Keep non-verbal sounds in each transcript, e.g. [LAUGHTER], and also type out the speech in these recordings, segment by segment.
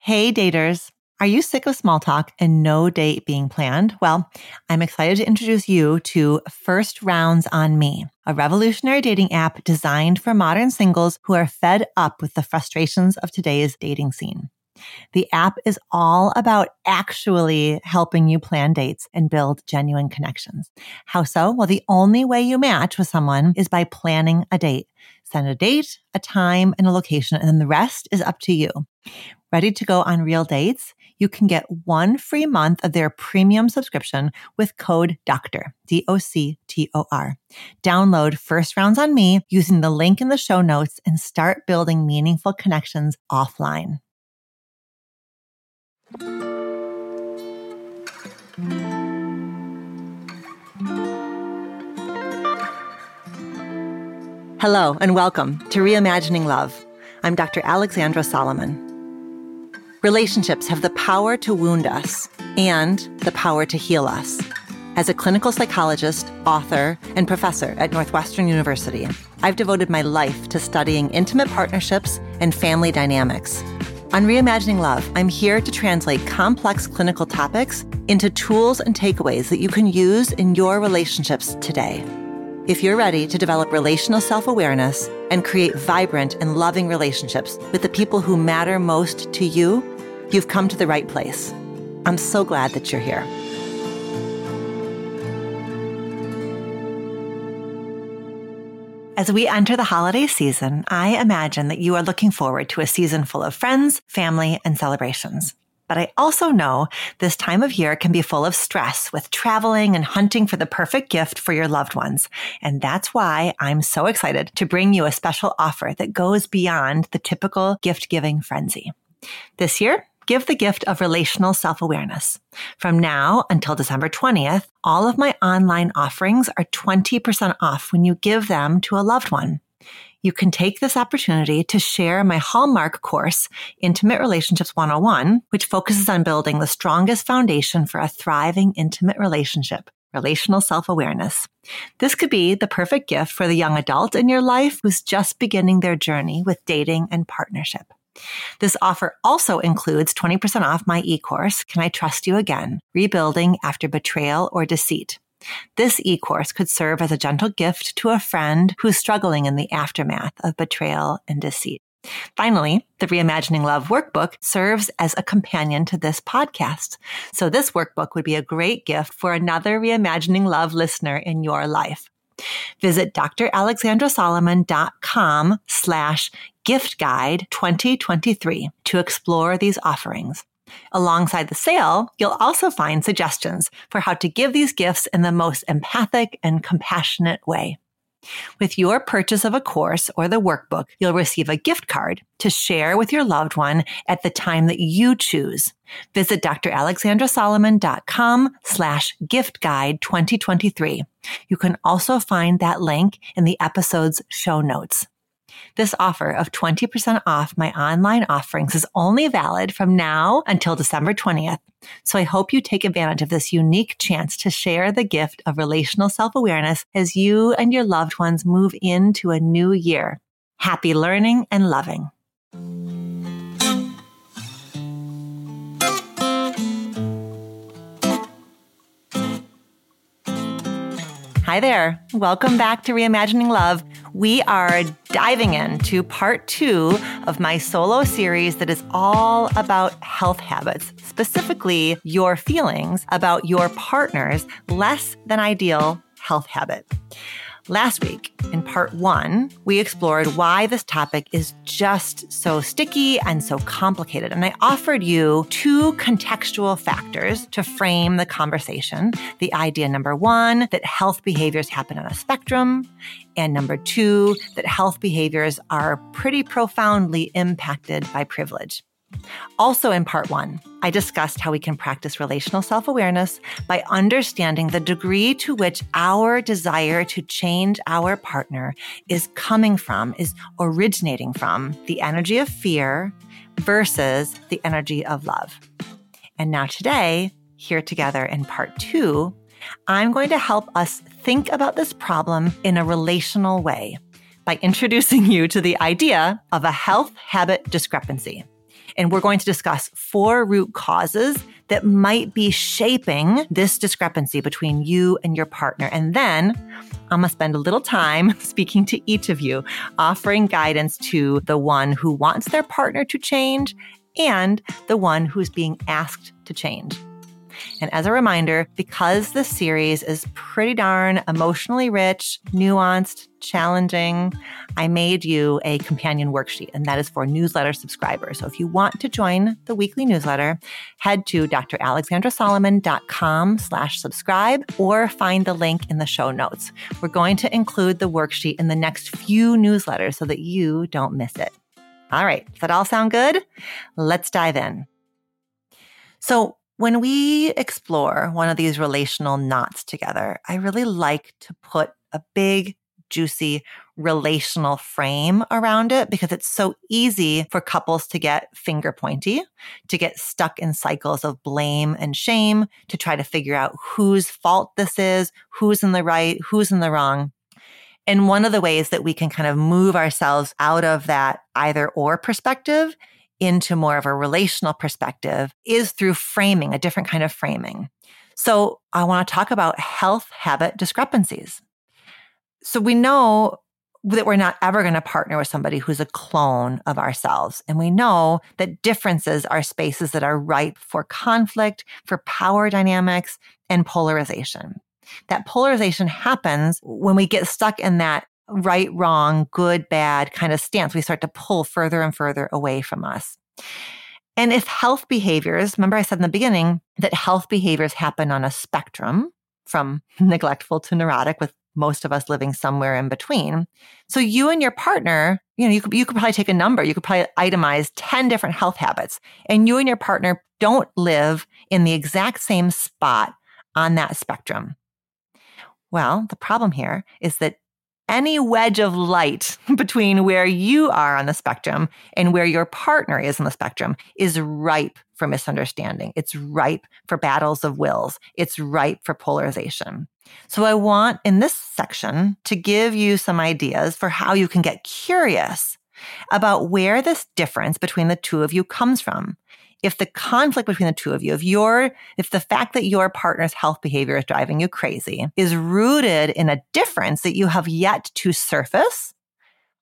Hey, daters. Are you sick of small talk and no date being planned? Well, I'm excited to introduce you to First Rounds on Me, a revolutionary dating app designed for modern singles who are fed up with the frustrations of today's dating scene. The app is all about actually helping you plan dates and build genuine connections. How so? Well, the only way you match with someone is by planning a date. Send a date, a time, and a location, and then the rest is up to you. Ready to go on real dates? You can get one free month of their premium subscription with code DOCTOR, D O C T O R. Download First Rounds on Me using the link in the show notes and start building meaningful connections offline. Hello and welcome to Reimagining Love. I'm Dr. Alexandra Solomon. Relationships have the power to wound us and the power to heal us. As a clinical psychologist, author, and professor at Northwestern University, I've devoted my life to studying intimate partnerships and family dynamics. On Reimagining Love, I'm here to translate complex clinical topics into tools and takeaways that you can use in your relationships today. If you're ready to develop relational self awareness and create vibrant and loving relationships with the people who matter most to you, you've come to the right place. I'm so glad that you're here. As we enter the holiday season, I imagine that you are looking forward to a season full of friends, family, and celebrations. But I also know this time of year can be full of stress with traveling and hunting for the perfect gift for your loved ones. And that's why I'm so excited to bring you a special offer that goes beyond the typical gift giving frenzy. This year, give the gift of relational self awareness. From now until December 20th, all of my online offerings are 20% off when you give them to a loved one you can take this opportunity to share my Hallmark course, Intimate Relationships 101, which focuses on building the strongest foundation for a thriving intimate relationship. Relational self awareness. This could be the perfect gift for the young adult in your life who's just beginning their journey with dating and partnership. This offer also includes 20% off my e-course, Can I Trust You Again? Rebuilding After Betrayal or Deceit. This e-course could serve as a gentle gift to a friend who's struggling in the aftermath of betrayal and deceit. Finally, the Reimagining Love workbook serves as a companion to this podcast. So this workbook would be a great gift for another Reimagining Love listener in your life. Visit dralexandrasolomon.com slash gift guide 2023 to explore these offerings. Alongside the sale, you'll also find suggestions for how to give these gifts in the most empathic and compassionate way. With your purchase of a course or the workbook, you'll receive a gift card to share with your loved one at the time that you choose. Visit dralexandrasolomon.com slash gift guide 2023. You can also find that link in the episode's show notes. This offer of 20% off my online offerings is only valid from now until December 20th. So I hope you take advantage of this unique chance to share the gift of relational self awareness as you and your loved ones move into a new year. Happy learning and loving. Hi there. Welcome back to Reimagining Love. We are diving into part two of my solo series that is all about health habits, specifically your feelings about your partner's less than ideal health habit. Last week, in part one, we explored why this topic is just so sticky and so complicated. And I offered you two contextual factors to frame the conversation. The idea number one, that health behaviors happen on a spectrum. And number two, that health behaviors are pretty profoundly impacted by privilege. Also, in part one, I discussed how we can practice relational self awareness by understanding the degree to which our desire to change our partner is coming from, is originating from the energy of fear versus the energy of love. And now, today, here together in part two, I'm going to help us think about this problem in a relational way by introducing you to the idea of a health habit discrepancy. And we're going to discuss four root causes that might be shaping this discrepancy between you and your partner. And then I'm going to spend a little time [LAUGHS] speaking to each of you, offering guidance to the one who wants their partner to change and the one who's being asked to change. And as a reminder, because this series is pretty darn emotionally rich, nuanced, challenging, I made you a companion worksheet, and that is for newsletter subscribers. So if you want to join the weekly newsletter, head to dralexandrasolomon.com slash subscribe or find the link in the show notes. We're going to include the worksheet in the next few newsletters so that you don't miss it. All right. Does that all sound good? Let's dive in. So when we explore one of these relational knots together, I really like to put a big, juicy relational frame around it because it's so easy for couples to get finger pointy, to get stuck in cycles of blame and shame, to try to figure out whose fault this is, who's in the right, who's in the wrong. And one of the ways that we can kind of move ourselves out of that either or perspective into more of a relational perspective is through framing, a different kind of framing. So I want to talk about health habit discrepancies. So we know that we're not ever going to partner with somebody who's a clone of ourselves. And we know that differences are spaces that are ripe for conflict, for power dynamics, and polarization. That polarization happens when we get stuck in that right, wrong, good, bad kind of stance, we start to pull further and further away from us. And if health behaviors, remember I said in the beginning that health behaviors happen on a spectrum from [LAUGHS] neglectful to neurotic with most of us living somewhere in between. So you and your partner, you know, you could, you could probably take a number. You could probably itemize 10 different health habits and you and your partner don't live in the exact same spot on that spectrum. Well, the problem here is that any wedge of light [LAUGHS] between where you are on the spectrum and where your partner is on the spectrum is ripe for misunderstanding. It's ripe for battles of wills. It's ripe for polarization. So I want in this section to give you some ideas for how you can get curious about where this difference between the two of you comes from if the conflict between the two of you, if your, if the fact that your partner's health behavior is driving you crazy is rooted in a difference that you have yet to surface,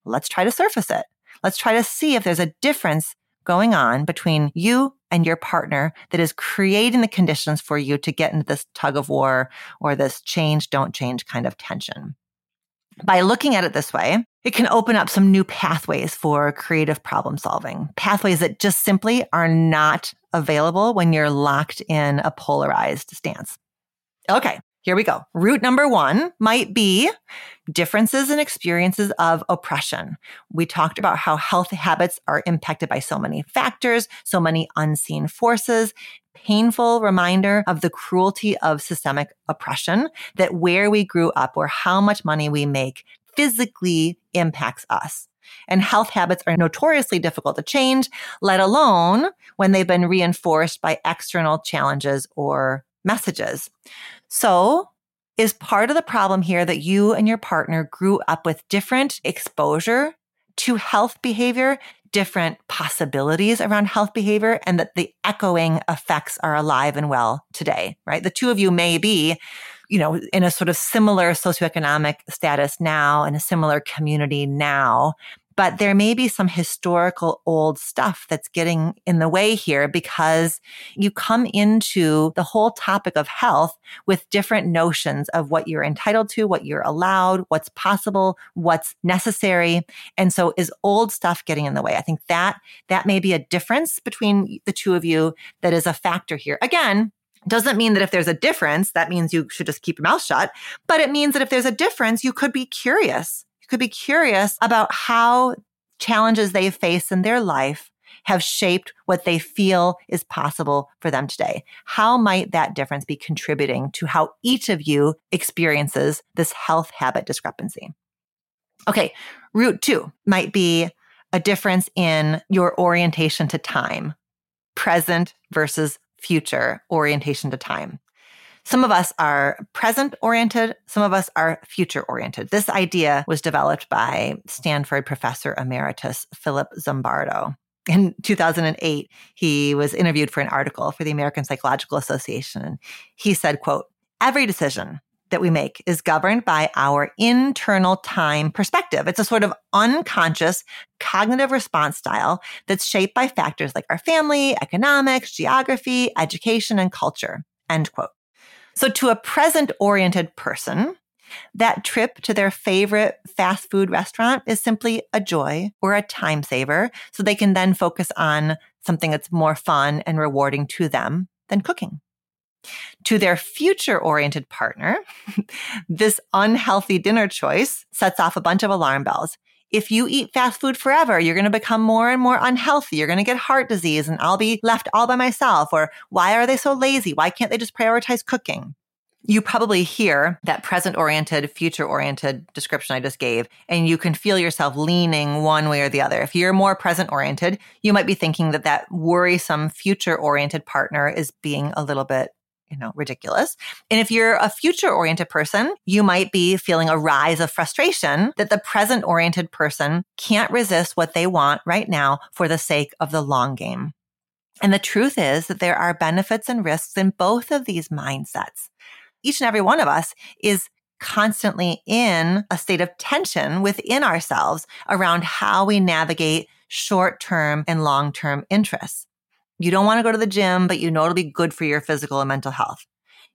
let's try to surface it. Let's try to see if there's a difference going on between you and your partner that is creating the conditions for you to get into this tug of war or this change, don't change kind of tension. By looking at it this way, it can open up some new pathways for creative problem solving, pathways that just simply are not available when you're locked in a polarized stance. Okay, here we go. Root number one might be differences in experiences of oppression. We talked about how health habits are impacted by so many factors, so many unseen forces, painful reminder of the cruelty of systemic oppression that where we grew up or how much money we make physically impacts us. And health habits are notoriously difficult to change, let alone when they've been reinforced by external challenges or messages. So is part of the problem here that you and your partner grew up with different exposure to health behavior different possibilities around health behavior and that the echoing effects are alive and well today, right? The two of you may be, you know, in a sort of similar socioeconomic status now, in a similar community now, but there may be some historical old stuff that's getting in the way here because you come into the whole topic of health with different notions of what you're entitled to, what you're allowed, what's possible, what's necessary. And so is old stuff getting in the way? I think that that may be a difference between the two of you that is a factor here. Again, doesn't mean that if there's a difference, that means you should just keep your mouth shut. But it means that if there's a difference, you could be curious could be curious about how challenges they face in their life have shaped what they feel is possible for them today. How might that difference be contributing to how each of you experiences this health habit discrepancy? Okay, root two might be a difference in your orientation to time, present versus future orientation to time. Some of us are present oriented, some of us are future oriented. This idea was developed by Stanford professor emeritus Philip Zimbardo. In 2008, he was interviewed for an article for the American Psychological Association. He said, quote, every decision that we make is governed by our internal time perspective. It's a sort of unconscious cognitive response style that's shaped by factors like our family, economics, geography, education, and culture. End quote. So to a present oriented person, that trip to their favorite fast food restaurant is simply a joy or a time saver. So they can then focus on something that's more fun and rewarding to them than cooking. To their future oriented partner, [LAUGHS] this unhealthy dinner choice sets off a bunch of alarm bells. If you eat fast food forever, you're going to become more and more unhealthy. You're going to get heart disease and I'll be left all by myself. Or why are they so lazy? Why can't they just prioritize cooking? You probably hear that present oriented, future oriented description I just gave, and you can feel yourself leaning one way or the other. If you're more present oriented, you might be thinking that that worrisome future oriented partner is being a little bit you know, ridiculous. And if you're a future oriented person, you might be feeling a rise of frustration that the present oriented person can't resist what they want right now for the sake of the long game. And the truth is that there are benefits and risks in both of these mindsets. Each and every one of us is constantly in a state of tension within ourselves around how we navigate short term and long term interests. You don't want to go to the gym, but you know it'll be good for your physical and mental health.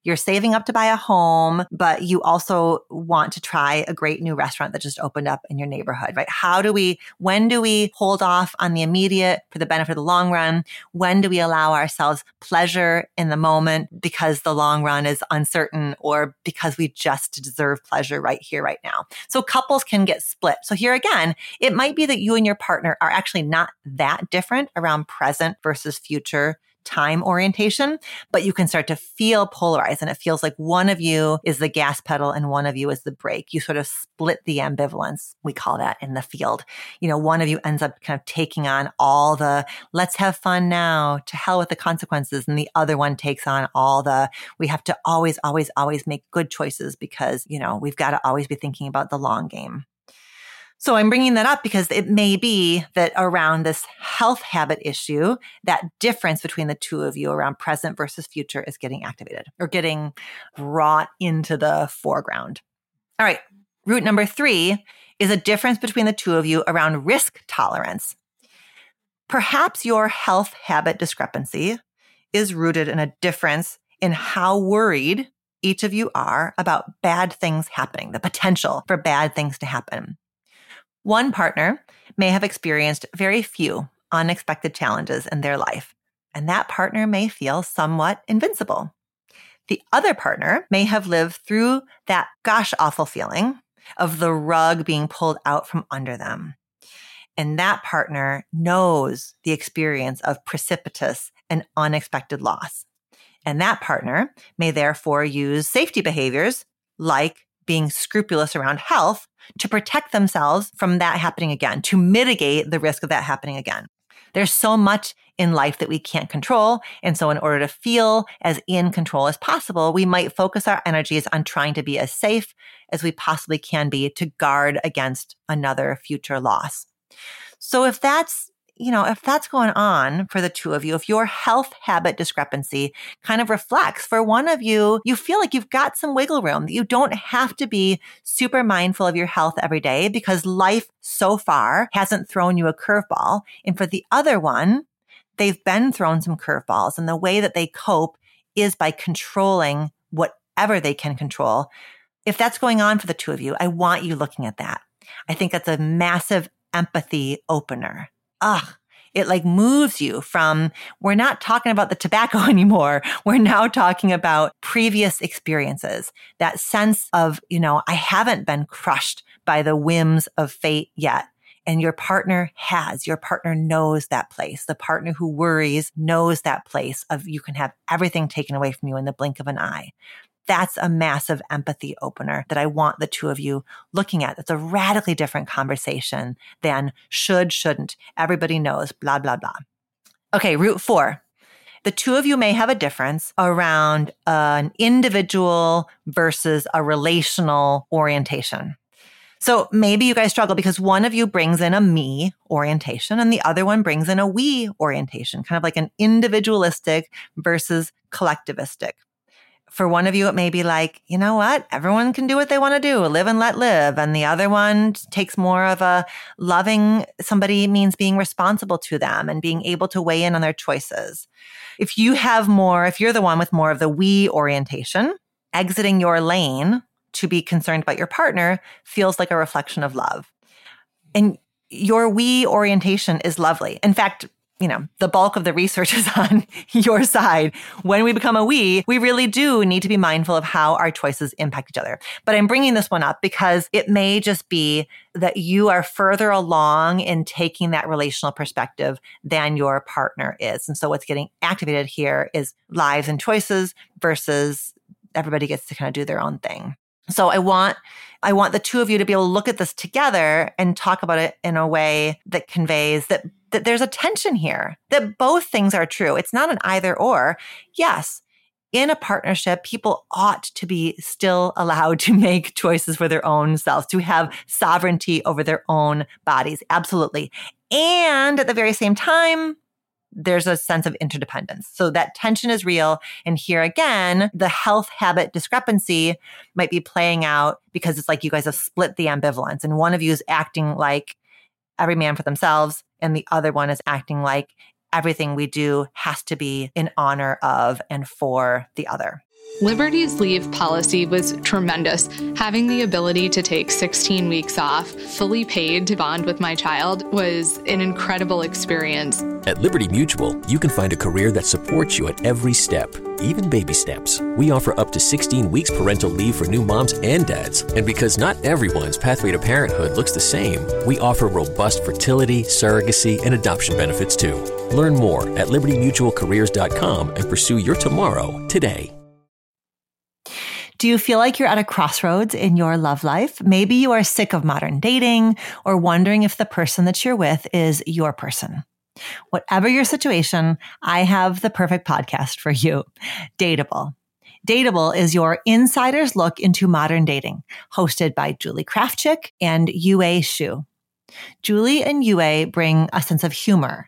You're saving up to buy a home, but you also want to try a great new restaurant that just opened up in your neighborhood, right? How do we, when do we hold off on the immediate for the benefit of the long run? When do we allow ourselves pleasure in the moment because the long run is uncertain or because we just deserve pleasure right here, right now? So couples can get split. So here again, it might be that you and your partner are actually not that different around present versus future time orientation, but you can start to feel polarized and it feels like one of you is the gas pedal and one of you is the brake. You sort of split the ambivalence. We call that in the field. You know, one of you ends up kind of taking on all the let's have fun now to hell with the consequences. And the other one takes on all the we have to always, always, always make good choices because, you know, we've got to always be thinking about the long game. So I'm bringing that up because it may be that around this health habit issue, that difference between the two of you around present versus future is getting activated or getting brought into the foreground. All right. Root number three is a difference between the two of you around risk tolerance. Perhaps your health habit discrepancy is rooted in a difference in how worried each of you are about bad things happening, the potential for bad things to happen. One partner may have experienced very few unexpected challenges in their life, and that partner may feel somewhat invincible. The other partner may have lived through that gosh awful feeling of the rug being pulled out from under them. And that partner knows the experience of precipitous and unexpected loss. And that partner may therefore use safety behaviors like being scrupulous around health to protect themselves from that happening again, to mitigate the risk of that happening again. There's so much in life that we can't control. And so in order to feel as in control as possible, we might focus our energies on trying to be as safe as we possibly can be to guard against another future loss. So if that's you know, if that's going on for the two of you, if your health habit discrepancy kind of reflects for one of you, you feel like you've got some wiggle room that you don't have to be super mindful of your health every day because life so far hasn't thrown you a curveball. And for the other one, they've been thrown some curveballs and the way that they cope is by controlling whatever they can control. If that's going on for the two of you, I want you looking at that. I think that's a massive empathy opener ugh, it like moves you from, we're not talking about the tobacco [LAUGHS] anymore. We're now talking about previous experiences. That sense of, you know, I haven't been crushed by the whims of fate yet. And your partner has, your partner knows that place. The partner who worries knows that place of you can have everything taken away from you in the blink of an eye. That's a massive empathy opener that I want the two of you looking at. It's a radically different conversation than should, shouldn't. Everybody knows, blah, blah, blah. Okay, root four. The two of you may have a difference around an individual versus a relational orientation. So maybe you guys struggle because one of you brings in a me orientation and the other one brings in a we orientation, kind of like an individualistic versus collectivistic. For one of you, it may be like, you know what? Everyone can do what they want to do, live and let live. And the other one takes more of a loving somebody means being responsible to them and being able to weigh in on their choices. If you have more, if you're the one with more of the we orientation, exiting your lane to be concerned about your partner feels like a reflection of love. And your we orientation is lovely. In fact, you know, the bulk of the research [LAUGHS] is on your side. When we become a we, we really do need to be mindful of how our choices impact each other. But I'm bringing this one up because it may just be that you are further along in taking that relational perspective than your partner is. And so what's getting activated here is lives and choices versus everybody gets to kind of do their own thing. So I want I want the two of you to be able to look at this together and talk about it in a way that conveys that that there's a tension here, that both things are true. It's not an either or. Yes, in a partnership, people ought to be still allowed to [LAUGHS] make choices for their own selves, to have sovereignty over their own bodies. Absolutely. And at the very same time, there's a sense of interdependence. So that tension is real. And here again, the health habit discrepancy might be playing out because it's like you guys have split the ambivalence and one of you is acting like every man for themselves and the other one is acting like everything we do has to be in honor of and for the other. Liberty's leave policy was tremendous. Having the ability to take 16 weeks off, fully paid to bond with my child, was an incredible experience. At Liberty Mutual, you can find a career that supports you at every step, even baby steps. We offer up to 16 weeks parental leave for new moms and dads. And because not everyone's pathway to parenthood looks the same, we offer robust fertility, surrogacy, and adoption benefits too. Learn more at libertymutualcareers.com and pursue your tomorrow today. Do you feel like you're at a crossroads in your love life? Maybe you are sick of modern dating or wondering if the person that you're with is your person. Whatever your situation, I have the perfect podcast for you. Dateable. Dateable is your insider's look into modern dating, hosted by Julie Krafchick and Yue Shu. Julie and Yue bring a sense of humor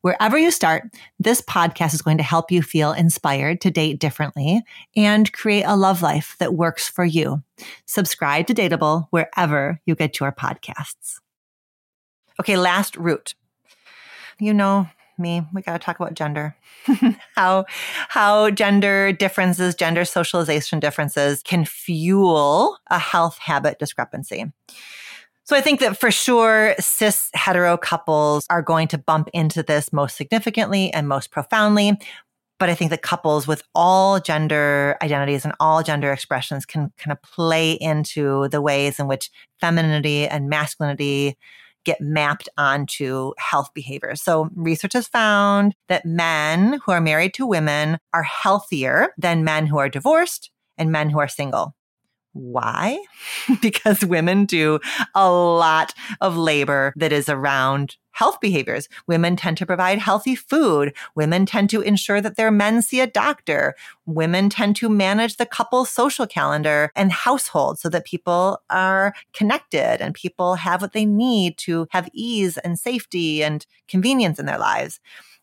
Wherever you start, this podcast is going to help you feel inspired to date differently and create a love life that works for you. Subscribe to Dateable wherever you get your podcasts. Okay, last root. You know me, we got to talk about gender. [LAUGHS] how how gender differences, gender socialization differences can fuel a health habit discrepancy. So I think that for sure, cis hetero couples are going to bump into this most significantly and most profoundly. But I think that couples with all gender identities and all gender expressions can kind of play into the ways in which femininity and masculinity get mapped onto health behaviors. So research has found that men who are married to women are healthier than men who are divorced and men who are single. Why? [LAUGHS] because women do a lot of labor that is around health behaviors. Women tend to provide healthy food. Women tend to ensure that their men see a doctor. Women tend to manage the couple's social calendar and household so that people are connected and people have what they need to have ease and safety and convenience in their lives.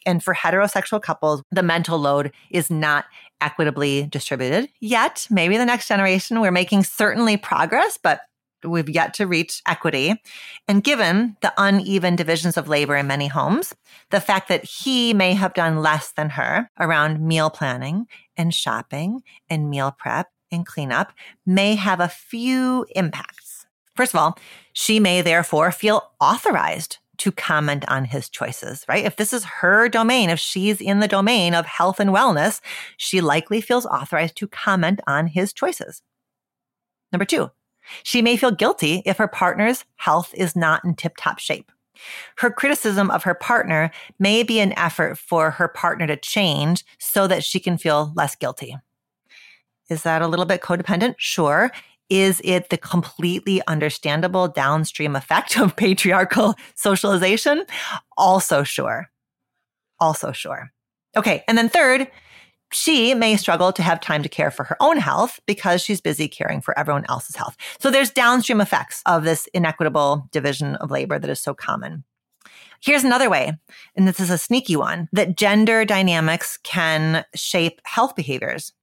And for heterosexual couples, the mental load is not equitably distributed yet. Maybe the next generation, we're making certainly progress, but we've yet to reach equity. And given the uneven divisions of labor in many homes, the fact that he may have done less than her around meal planning and shopping and meal prep and cleanup may have a few impacts. First of all, she may therefore feel authorized to comment on his choices, right? If this is her domain, if she's in the domain of health and wellness, she likely feels authorized to comment on his choices. Number two, she may feel guilty if her partner's health is not in tip top shape. Her criticism of her partner may be an effort for her partner to change so that she can feel less guilty. Is that a little bit codependent? Sure. Is it the completely understandable downstream effect of [LAUGHS] patriarchal socialization? Also sure. Also sure. Okay. And then third, she may struggle to have time to care for her own health because she's busy caring for everyone else's health. So there's downstream effects of this inequitable division of labor that is so common. Here's another way, and this is a sneaky one, that gender dynamics can shape health behaviors.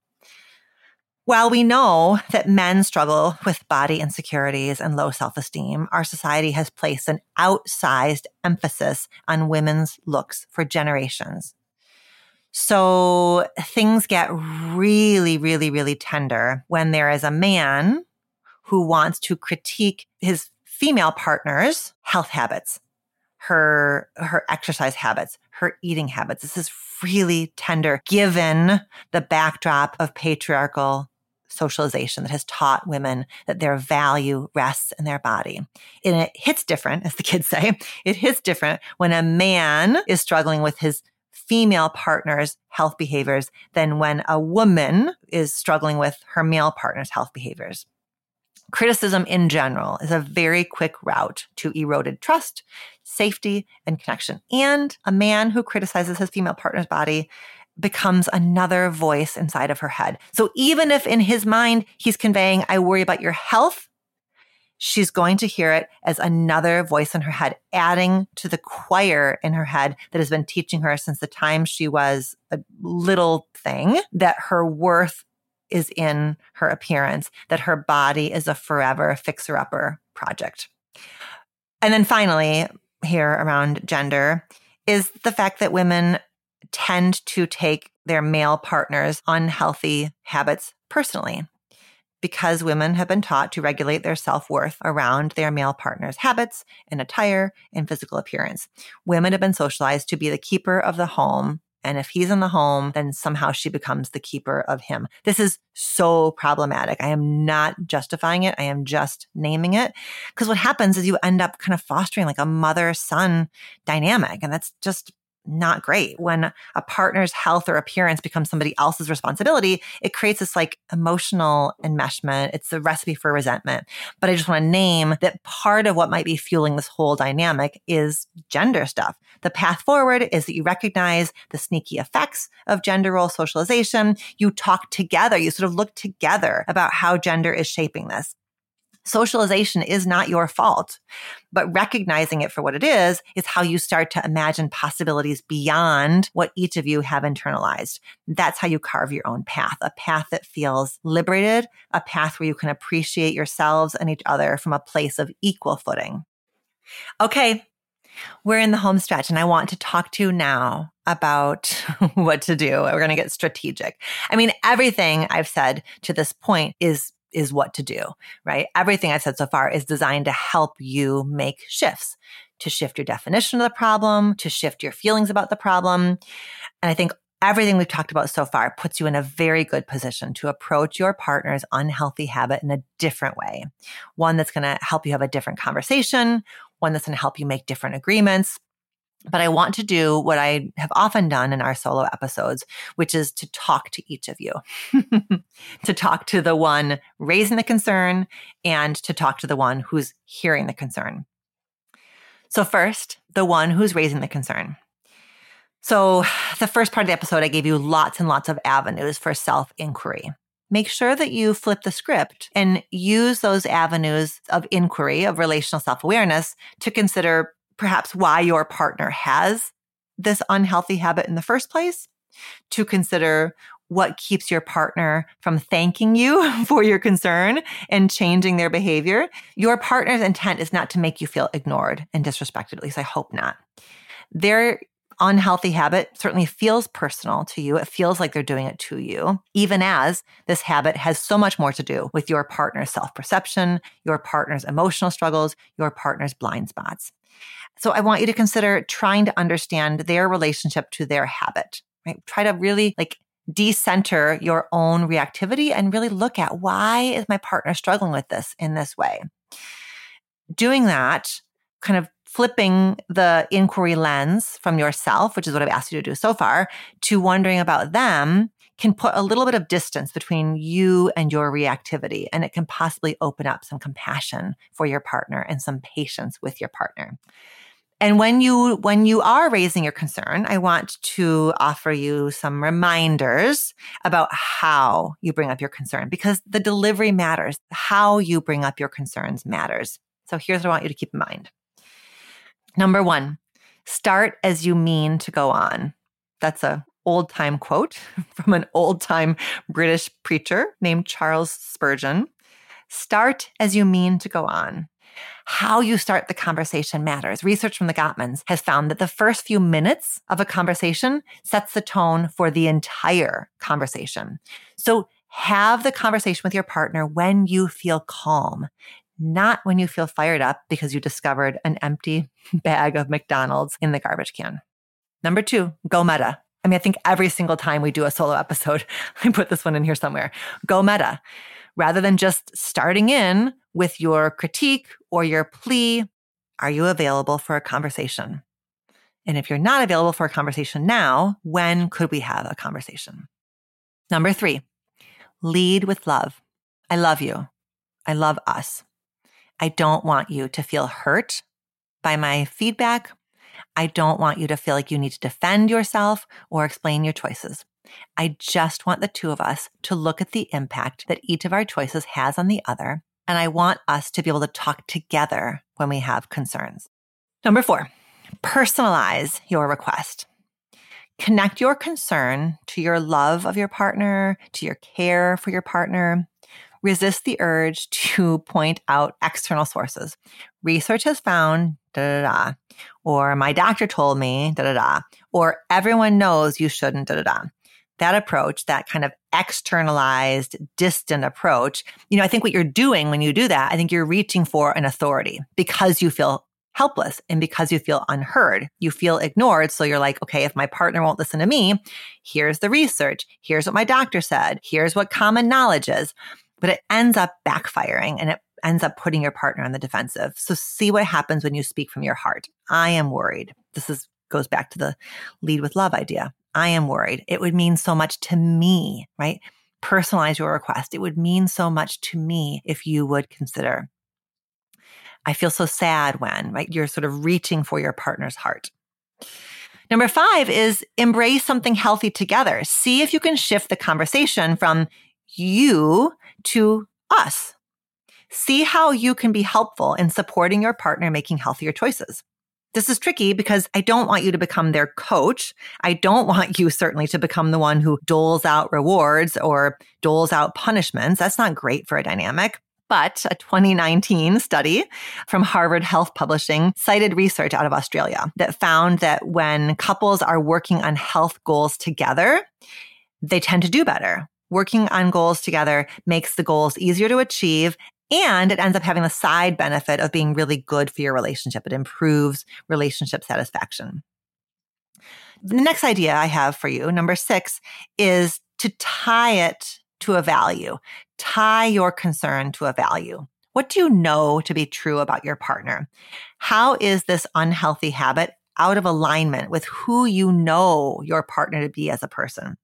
While we know that men struggle with body insecurities and low self esteem, our society has placed an outsized emphasis on women's looks for generations. So things get really, really, really tender when there is a man who wants to critique his female partner's health habits, her, her exercise habits, her eating habits. This is really tender given the backdrop of patriarchal socialization that has taught women that their value rests in their body. And it hits different, as the kids say. It hits different when a man is struggling with his female partner's health behaviors than when a woman is struggling with her male partner's health behaviors. Criticism in general is a very quick route to eroded trust, safety, and connection. And a man who criticizes his female partner's body becomes another voice inside of her head. So even if in his mind he's conveying, I worry about your health, she's going to hear it as another voice in her head, adding to the choir in her head that has been teaching her since the time she was a little thing that her worth is in her appearance, that her body is a forever fixer upper project. And then finally, here around gender is the fact that women tend to take their male partner's unhealthy habits personally because women have been taught to regulate their self worth around their male partner's habits and attire and physical appearance. Women have been socialized to be the keeper of the home. And if he's in the home, then somehow she becomes the keeper of him. This is so problematic. I am not justifying it. I am just naming it. Because what happens is you end up kind of fostering like a mother son dynamic. And that's just not great. When a partner's health or appearance becomes somebody else's responsibility, it creates this like emotional enmeshment. It's a recipe for resentment. But I just want to name that part of what might be fueling this whole dynamic is gender stuff. The path forward is that you recognize the sneaky effects of gender role socialization. You talk together. You sort of look together about how gender is shaping this. Socialization is not your fault, but recognizing it for what it is is how you start to imagine possibilities beyond what each of you have internalized. That's how you carve your own path, a path that feels liberated, a path where you can appreciate yourselves and each other from a place of equal footing. Okay. We're in the home stretch and I want to talk to you now about [LAUGHS] what to do. We're going to get strategic. I mean, everything I've said to this point is is what to do, right? Everything I've said so far is designed to help you make shifts, to shift your definition of the problem, to shift your feelings about the problem. And I think everything we've talked about so far puts you in a very good position to approach your partner's unhealthy habit in a different way. One that's going to help you have a different conversation, one that's going to help you make different agreements, but I want to do what I have often done in our solo episodes, which is to talk to each of you, [LAUGHS] to talk to the one raising the concern and to talk to the one who's hearing the concern. So, first, the one who's raising the concern. So, the first part of the episode, I gave you lots and lots of avenues for self inquiry. Make sure that you flip the script and use those avenues of inquiry, of relational self awareness to consider perhaps why your partner has this unhealthy habit in the first place, to consider what keeps your partner from thanking you [LAUGHS] for your concern and changing their behavior. Your partner's intent is not to make you feel ignored and disrespected. At least I hope not. Their unhealthy habit certainly feels personal to you. It feels like they're doing it to you, even as this habit has so much more to do with your partner's self perception, your partner's emotional struggles, your partner's blind spots. So I want you to consider trying to understand their relationship to their habit, right? Try to really like decenter your own reactivity and really look at why is my partner struggling with this in this way? Doing that kind of flipping the inquiry lens from yourself, which is what I've asked you to do so far, to wondering about them can put a little bit of distance between you and your reactivity. And it can possibly open up some compassion for your partner and some patience with your partner. And when you, when you are raising your concern, I want to offer you some reminders about how you bring up your concern because the delivery matters. How you bring up your concerns matters. So here's what I want you to keep in mind. Number one, start as you mean to go on. That's a old time quote [LAUGHS] from an old time British preacher named Charles Spurgeon. Start as you mean to go on. How you start the conversation matters. Research from the Gottmans has found that the first few minutes of a conversation sets the tone for the entire conversation. So have the conversation with your partner when you feel calm, not when you feel fired up because you discovered an empty [LAUGHS] bag of McDonald's in the garbage can. Number two, go meta. I mean, I think every single time we do a solo episode, [LAUGHS] I put this one in here somewhere. Go meta. Rather than just starting in with your critique or your plea, are you available for a conversation? And if you're not available for a conversation now, when could we have a conversation? Number three, lead with love. I love you. I love us. I don't want you to feel hurt by my feedback. I don't want you to feel like you need to defend yourself or explain your choices. I just want the two of us to look at the impact that each of our choices has on the other. And I want us to be able to talk together when we have concerns. Number four, personalize your request. Connect your concern to your love of your partner, to your care for your partner. Resist the urge to point out external sources. Research has found da da da, or my doctor told me da da da, or everyone knows you shouldn't da da da that approach, that kind of externalized, distant approach, you know, I think what you're doing when you do that, I think you're reaching for an authority because you feel helpless and because you feel unheard. You feel ignored. So you're like, okay, if my partner won't listen to me, here's the research. Here's what my doctor said. Here's what common knowledge is. But it ends up backfiring and it ends up putting your partner on the defensive. So see what happens when you speak from your heart. I am worried. This is goes back to the lead with love idea. I am worried. It would mean so much to me, right? Personalize your request. It would mean so much to me if you would consider. I feel so sad when, right? You're sort of reaching for your partner's heart. Number five is embrace something healthy together. See if you can shift the conversation from you to us. See how you can be helpful in supporting your partner making healthier choices. This is tricky because I don't want you to become their coach. I don't want you certainly to become the one who doles out rewards or doles out punishments. That's not great for a dynamic. But a 2019 study from Harvard Health Publishing cited research out of Australia that found that when couples are working on health goals together, they tend to do better. Working on goals together makes the goals easier to achieve and it ends up having the side benefit of being really good for your relationship. It improves relationship satisfaction. The next idea I have for you, number six, is to tie it to a value. Tie your concern to a value. What do you know to be true about your partner? How is this unhealthy habit out of alignment with who you know your partner to be as a person?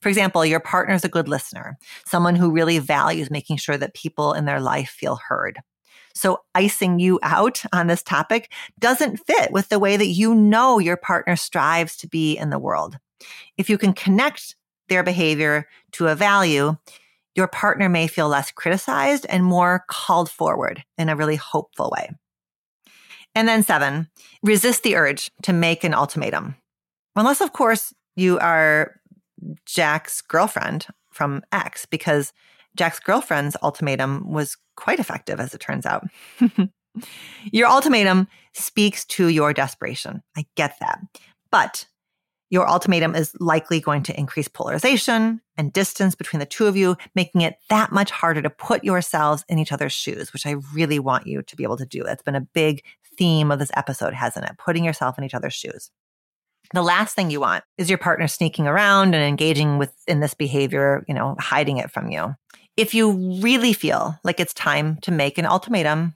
For example, your partner is a good listener, someone who really values making sure that people in their life feel heard. So icing you out on this topic doesn't fit with the way that you know your partner strives to be in the world. If you can connect their behavior to a value, your partner may feel less criticized and more called forward in a really hopeful way. And then seven, resist the urge to make an ultimatum. Unless, of course, you are Jack's girlfriend from X because Jack's girlfriend's ultimatum was quite effective, as it turns out. [LAUGHS] your ultimatum speaks to your desperation. I get that. But your ultimatum is likely going to increase polarization and distance between the two of you, making it that much harder to put yourselves in each other's shoes, which I really want you to be able to do. That's been a big theme of this episode, hasn't it? Putting yourself in each other's shoes. The last thing you want is your partner sneaking around and engaging with in this behavior, you know, hiding it from you. If you really feel like it's time to make an ultimatum,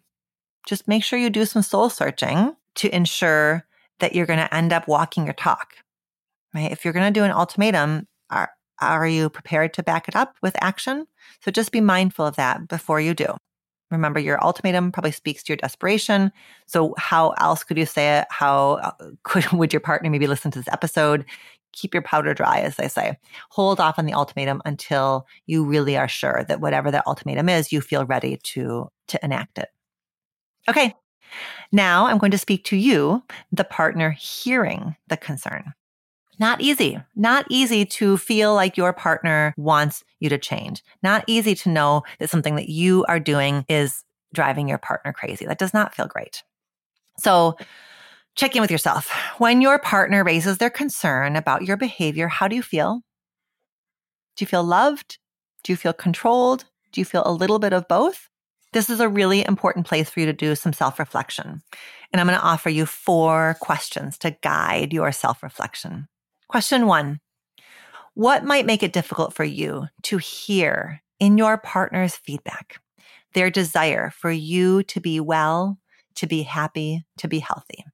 just make sure you do some soul searching to ensure that you're going to end up walking your talk, right? If you're going to do an ultimatum, are, are you prepared to back it up with action? So just be mindful of that before you do. Remember, your ultimatum probably speaks to your desperation. So, how else could you say it? How uh, [LAUGHS] could would your partner maybe listen to this episode? Keep your powder dry, as they say. Hold off on the ultimatum until you really are sure that whatever that ultimatum is, you feel ready to to enact it. Okay, now I'm going to speak to you, the partner hearing the concern. Not easy. Not easy to feel like your partner wants you to change. Not easy to know that something that you are doing is driving your partner crazy. That does not feel great. So, check in with yourself. When your partner raises their concern about your behavior, how do you feel? Do you feel loved? Do you feel controlled? Do you feel a little bit of both? This is a really important place for you to do some self reflection. And I'm going to offer you four questions to guide your self reflection. Question one What might make it difficult for you to hear in your partner's feedback their desire for you to be well, to be happy, to be healthy?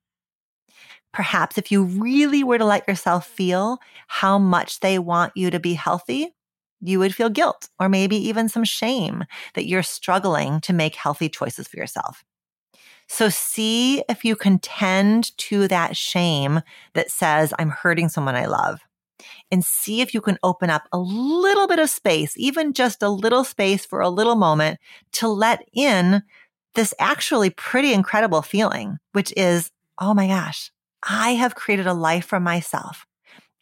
Perhaps if you really were to let yourself feel how much they want you to be healthy, you would feel guilt or maybe even some shame that you're struggling to make healthy choices for yourself. So see if you can tend to that shame that says, I'm hurting someone I love. And see if you can open up a little bit of space, even just a little space for a little moment to let in this actually pretty incredible feeling, which is, oh my gosh, I have created a life for myself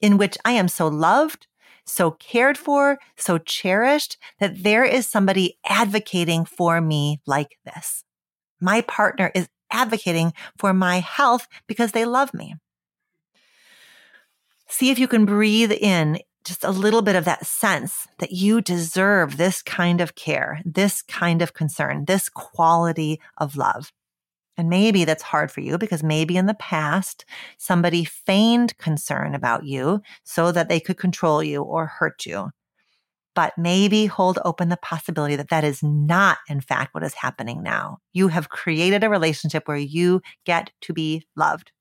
in which I am so loved, so cared for, so cherished that there is somebody advocating for me like this my partner is advocating for my health because they love me. See if you can breathe in just a little bit of that sense that you deserve this kind of care, this kind of concern, this quality of love. And maybe that's hard for you because maybe in the past somebody feigned concern about you so that they could control you or hurt you but maybe hold open the possibility that that is not, in fact, what is happening now. You have created a relationship where you get to be loved.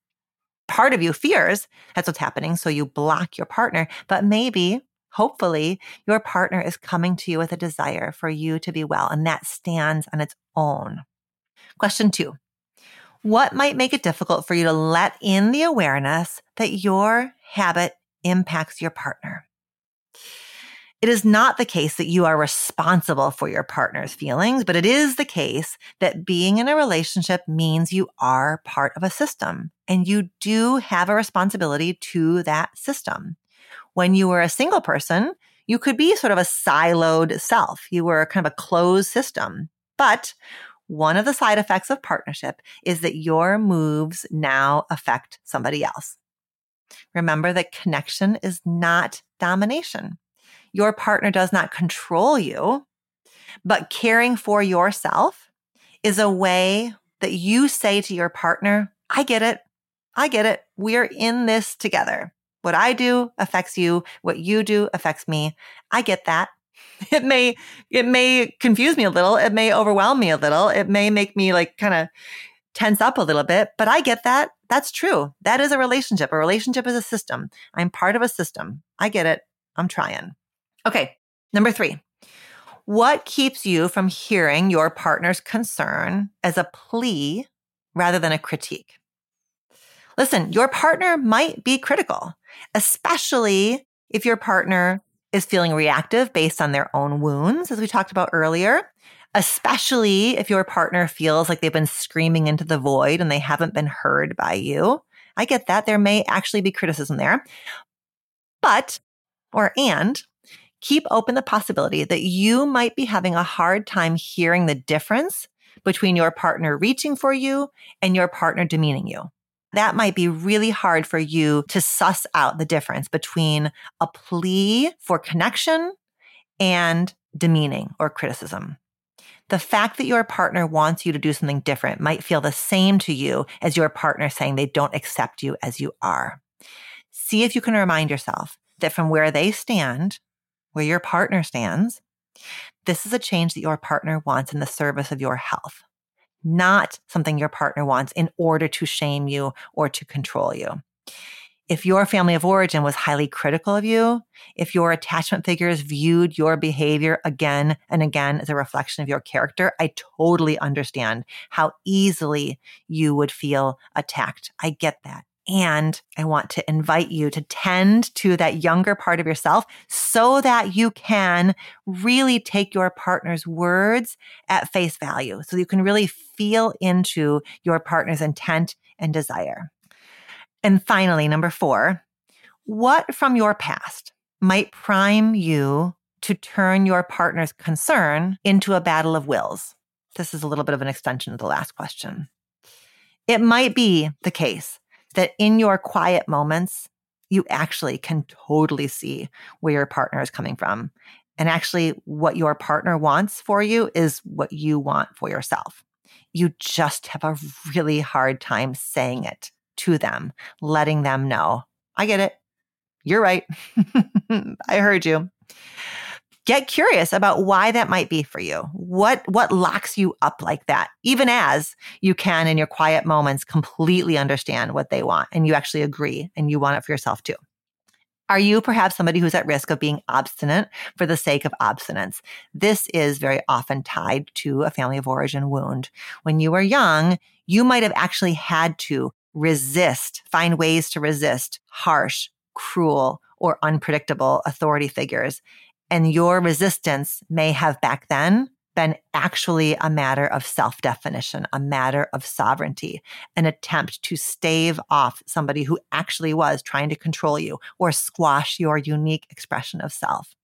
Part of you fears that's what's happening, so you block your partner, but maybe, hopefully, your partner is coming to you with a desire for you to be well, and that stands on its own. Question two What might make it difficult for you to let in the awareness that your habit impacts your partner? It is not the case that you are responsible for your partner's feelings, but it is the case that being in a relationship means you are part of a system and you do have a responsibility to that system. When you were a single person, you could be sort of a siloed self. You were kind of a closed system. But one of the side effects of partnership is that your moves now affect somebody else. Remember that connection is not domination your partner does not control you, but caring for yourself is a way that you say to your partner, I get it. I get it. We're in this together. What I do affects you. What you do affects me. I get that. [LAUGHS] It may, it may confuse me a little. It may overwhelm me a little. It may make me like kind of tense up a little bit, but I get that. That's true. That is a relationship. A relationship is a system. I'm part of a system. I get it. I'm trying. Okay. Number three. What keeps you from hearing your partner's concern as a plea rather than a critique? Listen, your partner might be critical, especially if your partner is feeling reactive based on their own wounds, as we talked about earlier, especially if your partner feels like they've been screaming into the void and they haven't been heard by you. I get that. There may actually be criticism there. But, or and, keep open the possibility that you might be having a hard time hearing the difference between your partner reaching for you and your partner demeaning you. That might be really hard for you to suss out the difference between a plea for connection and demeaning or criticism. The fact that your partner wants you to do something different might feel the same to you as your partner saying they don't accept you as you are. See if you can remind yourself that from where they stand, where your partner stands, this is a change that your partner wants in the service of your health. not something your partner wants in order to shame you or to control you. If your family of origin was highly critical of you, if your attachment figures viewed your behavior again and again as a reflection of your character, I totally understand how easily you would feel attacked. I get that. And I want to invite you to tend to that younger part of yourself so that you can really take your partner's words at face value. So you can really feel into your partner's intent and desire. And finally, number four, what from your past might prime you to turn your partner's concern into a battle of wills? This is a little bit of an extension of the last question. It might be the case that in your quiet moments, you actually can totally see where your partner is coming from. And actually, what your partner wants for you is what you want for yourself. You just have a really hard time saying it to them, letting them know, I get it. You're right. [LAUGHS] I heard you get curious about why that might be for you. What, what locks you up like that? Even as you can in your quiet moments completely understand what they want and you actually agree and you want it for yourself too. Are you perhaps somebody who's at risk of being obstinate for the sake of obstinance? This is very often tied to a family of origin wound. When you were young, you might have actually had to resist, find ways to resist harsh, cruel, or unpredictable authority figures. And your resistance may have back then been actually a matter of self definition, a matter of sovereignty, an attempt to stave off somebody who actually was trying to control you or squash your unique expression of self.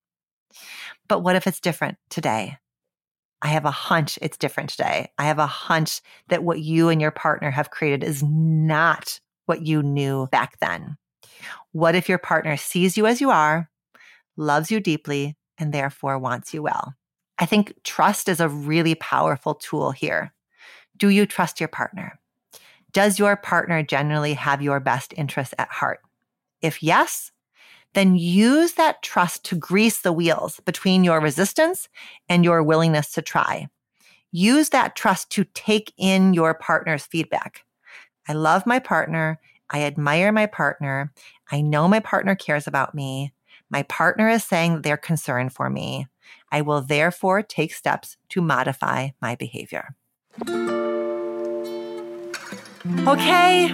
But what if it's different today? I have a hunch it's different today. I have a hunch that what you and your partner have created is not what you knew back then. What if your partner sees you as you are, loves you deeply, and therefore wants you well. I think trust is a really powerful tool here. Do you trust your partner? Does your partner generally have your best interests at heart? If yes, then use that trust to grease the wheels between your resistance and your willingness to try. Use that trust to take in your partner's feedback. I love my partner. I admire my partner. I know my partner cares about me. My partner is saying they're concerned for me. I will therefore take steps to modify my behavior. Okay,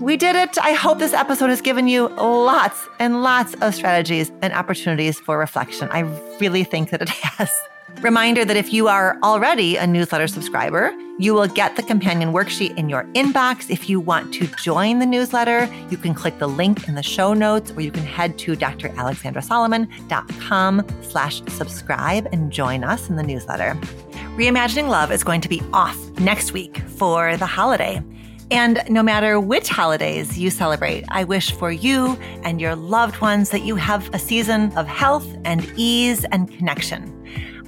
we did it. I hope this episode has given you lots and lots of strategies and opportunities for reflection. I really think that it [LAUGHS] has. Reminder that if you are already a newsletter subscriber, you will get the companion worksheet in your inbox. If you want to join the newsletter, you can click the link in the show notes or you can head to dralexandrasolomon.com slash subscribe and join us in the newsletter. Reimagining Love is going to be off next week for the holiday. And no matter which holidays you celebrate, I wish for you and your loved ones that you have a season of health and ease and connection.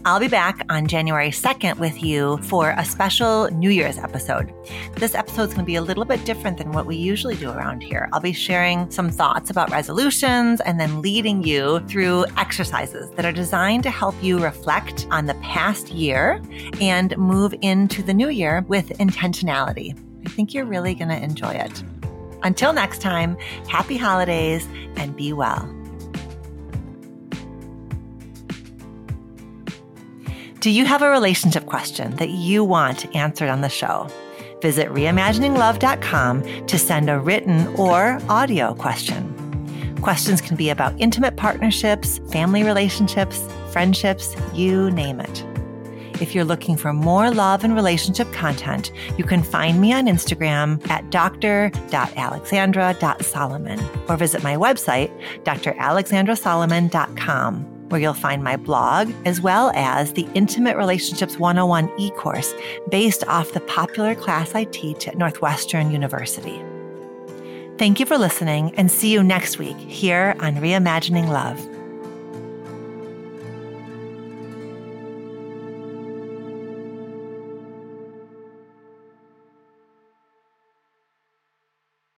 I'll be back on January 2nd with you for a special New Year's episode. This episode is going to be a little bit different than what we usually do around here. I'll be sharing some thoughts about resolutions and then leading you through exercises that are designed to help you reflect on the past year and move into the new year with intentionality. I think you're really going to enjoy it. Until next time, happy holidays and be well. Do you have a relationship question that you want answered on the show? Visit reimagininglove.com to send a written or audio question. Questions can be about intimate partnerships, family relationships, friendships, you name it. If you're looking for more love and relationship content, you can find me on Instagram at dr.alexandra.solomon or visit my website, dralexandrasolomon.com where you'll find my blog as well as the Intimate Relationships 101 e course based off the popular class I teach at Northwestern University. Thank you for listening and see you next week here on Reimagining Love.